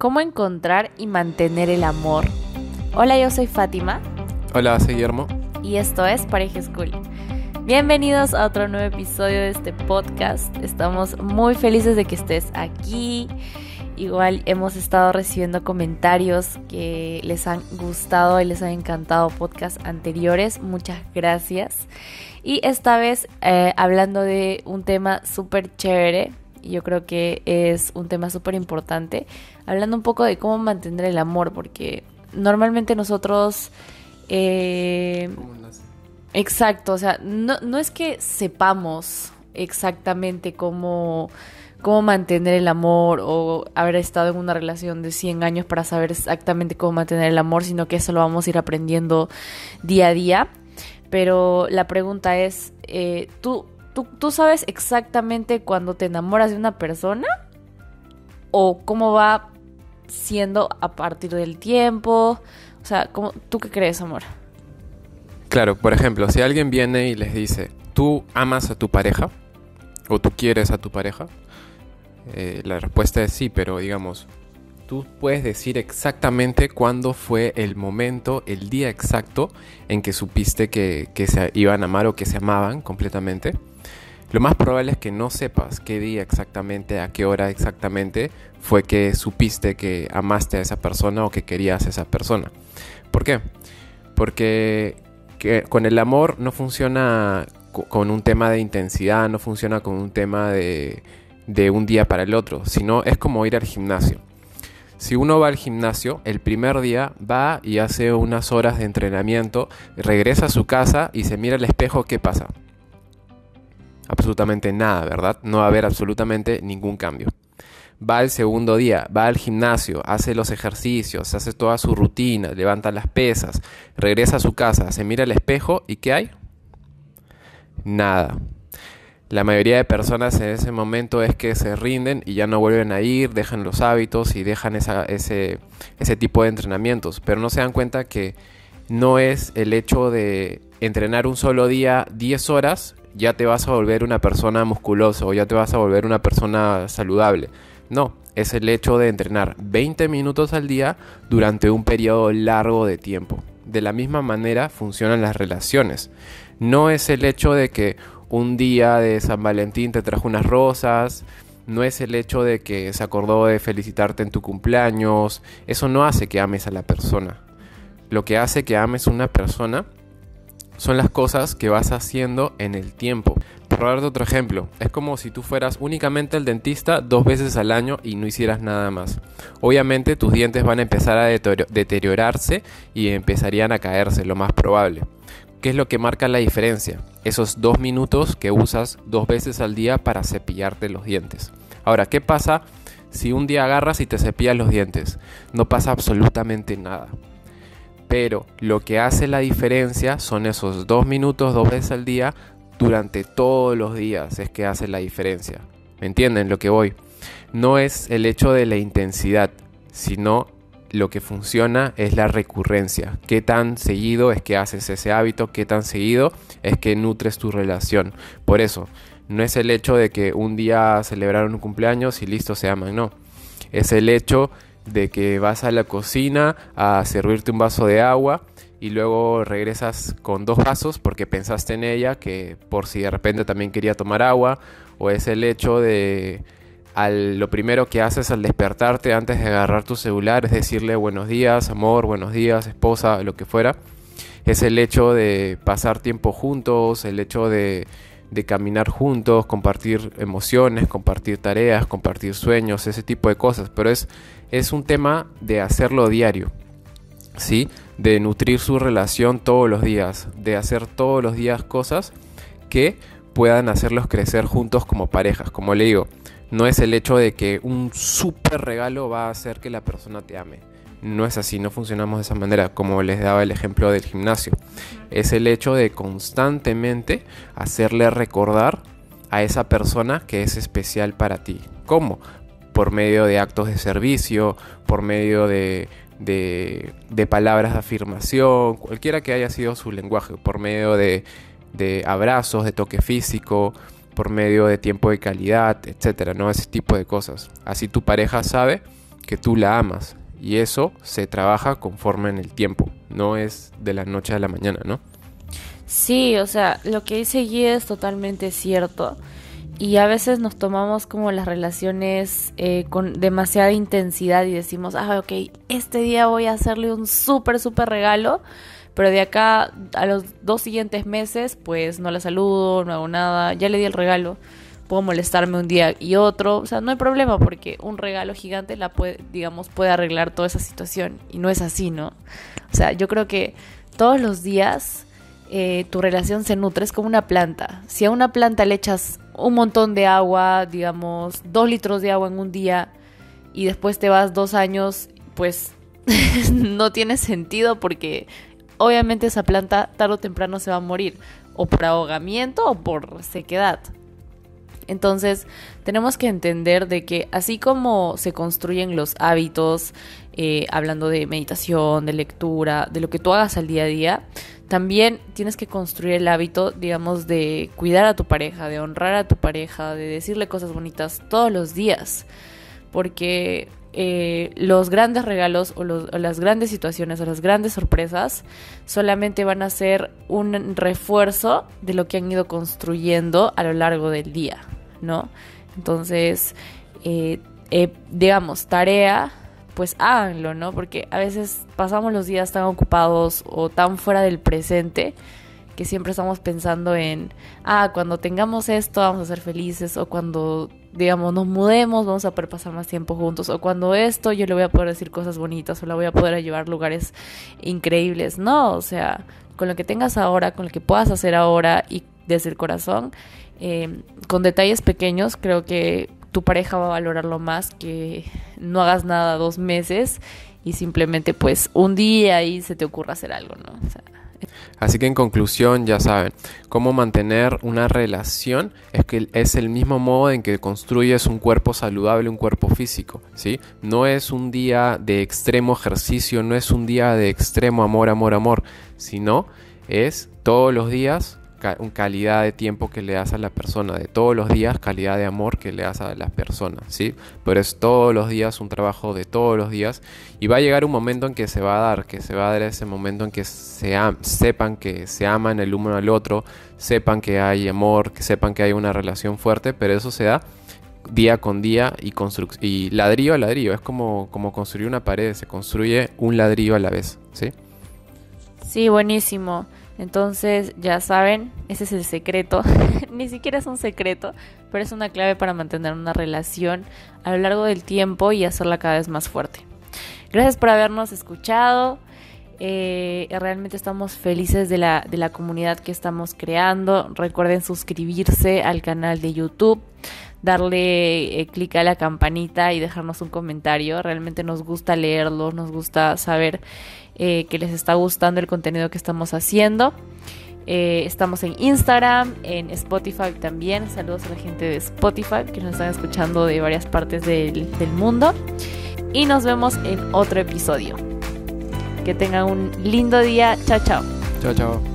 ¿Cómo encontrar y mantener el amor? Hola, yo soy Fátima. Hola, soy Guillermo. Y esto es Pareja School. Bienvenidos a otro nuevo episodio de este podcast. Estamos muy felices de que estés aquí. Igual hemos estado recibiendo comentarios que les han gustado y les han encantado podcasts anteriores. Muchas gracias. Y esta vez eh, hablando de un tema súper chévere yo creo que es un tema súper importante, hablando un poco de cómo mantener el amor, porque normalmente nosotros... Eh, exacto, o sea, no, no es que sepamos exactamente cómo, cómo mantener el amor o haber estado en una relación de 100 años para saber exactamente cómo mantener el amor, sino que eso lo vamos a ir aprendiendo día a día. Pero la pregunta es, eh, ¿tú ¿Tú, sabes exactamente cuando te enamoras de una persona? ¿O cómo va siendo a partir del tiempo? O sea, ¿tú qué crees, amor? Claro, por ejemplo, si alguien viene y les dice, ¿tú amas a tu pareja? ¿O tú quieres a tu pareja? Eh, la respuesta es sí, pero digamos, tú puedes decir exactamente cuándo fue el momento, el día exacto en que supiste que, que se iban a amar o que se amaban completamente. Lo más probable es que no sepas qué día exactamente, a qué hora exactamente fue que supiste que amaste a esa persona o que querías a esa persona. ¿Por qué? Porque con el amor no funciona con un tema de intensidad, no funciona con un tema de, de un día para el otro, sino es como ir al gimnasio. Si uno va al gimnasio, el primer día va y hace unas horas de entrenamiento, regresa a su casa y se mira al espejo, ¿qué pasa? absolutamente nada, ¿verdad? No va a haber absolutamente ningún cambio. Va el segundo día, va al gimnasio, hace los ejercicios, hace toda su rutina, levanta las pesas, regresa a su casa, se mira al espejo y ¿qué hay? Nada. La mayoría de personas en ese momento es que se rinden y ya no vuelven a ir, dejan los hábitos y dejan ese, ese tipo de entrenamientos, pero no se dan cuenta que no es el hecho de entrenar un solo día 10 horas ya te vas a volver una persona musculosa o ya te vas a volver una persona saludable. No, es el hecho de entrenar 20 minutos al día durante un periodo largo de tiempo. De la misma manera funcionan las relaciones. No es el hecho de que un día de San Valentín te trajo unas rosas, no es el hecho de que se acordó de felicitarte en tu cumpleaños, eso no hace que ames a la persona. Lo que hace que ames a una persona son las cosas que vas haciendo en el tiempo. Por darte otro ejemplo, es como si tú fueras únicamente al dentista dos veces al año y no hicieras nada más. Obviamente tus dientes van a empezar a deteriorarse y empezarían a caerse, lo más probable. ¿Qué es lo que marca la diferencia? Esos dos minutos que usas dos veces al día para cepillarte los dientes. Ahora, ¿qué pasa si un día agarras y te cepillas los dientes? No pasa absolutamente nada pero lo que hace la diferencia son esos dos minutos dos veces al día durante todos los días es que hace la diferencia. ¿Me entienden lo que voy? No es el hecho de la intensidad, sino lo que funciona es la recurrencia. Qué tan seguido es que haces ese hábito, qué tan seguido es que nutres tu relación. Por eso, no es el hecho de que un día celebraron un cumpleaños y listo se aman, no. Es el hecho de que vas a la cocina a servirte un vaso de agua y luego regresas con dos vasos porque pensaste en ella, que por si de repente también quería tomar agua, o es el hecho de al, lo primero que haces al despertarte antes de agarrar tu celular es decirle buenos días, amor, buenos días, esposa, lo que fuera. Es el hecho de pasar tiempo juntos, el hecho de, de caminar juntos, compartir emociones, compartir tareas, compartir sueños, ese tipo de cosas. Pero es es un tema de hacerlo diario, ¿sí? De nutrir su relación todos los días, de hacer todos los días cosas que puedan hacerlos crecer juntos como parejas. Como le digo, no es el hecho de que un súper regalo va a hacer que la persona te ame. No es así, no funcionamos de esa manera, como les daba el ejemplo del gimnasio. Es el hecho de constantemente hacerle recordar a esa persona que es especial para ti. ¿Cómo? por medio de actos de servicio, por medio de, palabras de afirmación, cualquiera que haya sido su lenguaje, por medio de, abrazos, de toque físico, por medio de tiempo de calidad, etcétera, ¿no? Ese tipo de cosas. Así tu pareja sabe que tú la amas. Y eso se trabaja conforme en el tiempo, no es de la noche a la mañana, ¿no? Sí, o sea, lo que dice Guy es totalmente cierto. Y a veces nos tomamos como las relaciones eh, con demasiada intensidad y decimos, ah, ok, este día voy a hacerle un súper, súper regalo, pero de acá a los dos siguientes meses, pues no la saludo, no hago nada, ya le di el regalo, puedo molestarme un día y otro, o sea, no hay problema porque un regalo gigante la puede, digamos, puede arreglar toda esa situación y no es así, ¿no? O sea, yo creo que todos los días eh, tu relación se nutre, es como una planta. Si a una planta le echas un montón de agua, digamos, dos litros de agua en un día, y después te vas dos años, pues no tiene sentido porque obviamente esa planta tarde o temprano se va a morir, o por ahogamiento o por sequedad. Entonces, tenemos que entender de que así como se construyen los hábitos, eh, hablando de meditación, de lectura, de lo que tú hagas al día a día, también tienes que construir el hábito, digamos, de cuidar a tu pareja, de honrar a tu pareja, de decirle cosas bonitas todos los días. Porque eh, los grandes regalos o, o, las grandes situaciones o las grandes sorpresas solamente van a ser un refuerzo de lo que han ido construyendo a lo largo del día, ¿no? Entonces, eh, eh, digamos, tarea pues háganlo, ¿no? Porque a veces pasamos los días tan ocupados o tan fuera del presente que siempre estamos pensando en, ah, cuando tengamos esto vamos a ser felices o cuando, digamos, nos mudemos vamos a poder pasar más tiempo juntos o cuando esto yo le voy a poder decir cosas bonitas o la voy a poder llevar a lugares increíbles. No, o sea, con lo que tengas ahora, con lo que puedas hacer ahora y desde el corazón, eh, con detalles pequeños, creo que tu pareja va a valorarlo más que no hagas nada dos meses y simplemente pues un día y se te ocurra hacer algo, ¿no? Así que en conclusión, ya saben, cómo mantener una relación es que es el mismo modo en que construyes un cuerpo saludable, un cuerpo físico, ¿sí? No es un día de extremo ejercicio, no es un día de extremo amor, amor, amor, sino es todos los días calidad de tiempo que le das a la persona, de todos los días calidad de amor que le das a las personas, ¿sí? Pero es todos los días un trabajo de todos los días y va a llegar un momento en que se va a dar, que se va a dar ese momento en que se sepan que se aman el uno al otro, sepan que hay amor, que sepan que hay una relación fuerte, pero eso se da día con día y, y ladrillo a ladrillo, es como, como construir una pared, se construye un ladrillo a la vez, ¿sí? Sí, buenísimo. Entonces, ya saben, ese es el secreto. Ni siquiera es un secreto, pero es una clave para mantener una relación a lo largo del tiempo y hacerla cada vez más fuerte. Gracias por habernos escuchado. Eh, realmente estamos felices de la, de la comunidad que estamos creando. Recuerden suscribirse al canal de YouTube, darle eh, clic a la campanita y dejarnos un comentario. Realmente nos gusta leerlos, nos gusta saber eh, que les está gustando el contenido que estamos haciendo. Eh, estamos en Instagram, en Spotify también. Saludos a la gente de Spotify que nos están escuchando de varias partes del, del mundo. Y nos vemos en otro episodio. Que tengan un lindo día. Chao, chao. Chao, chao.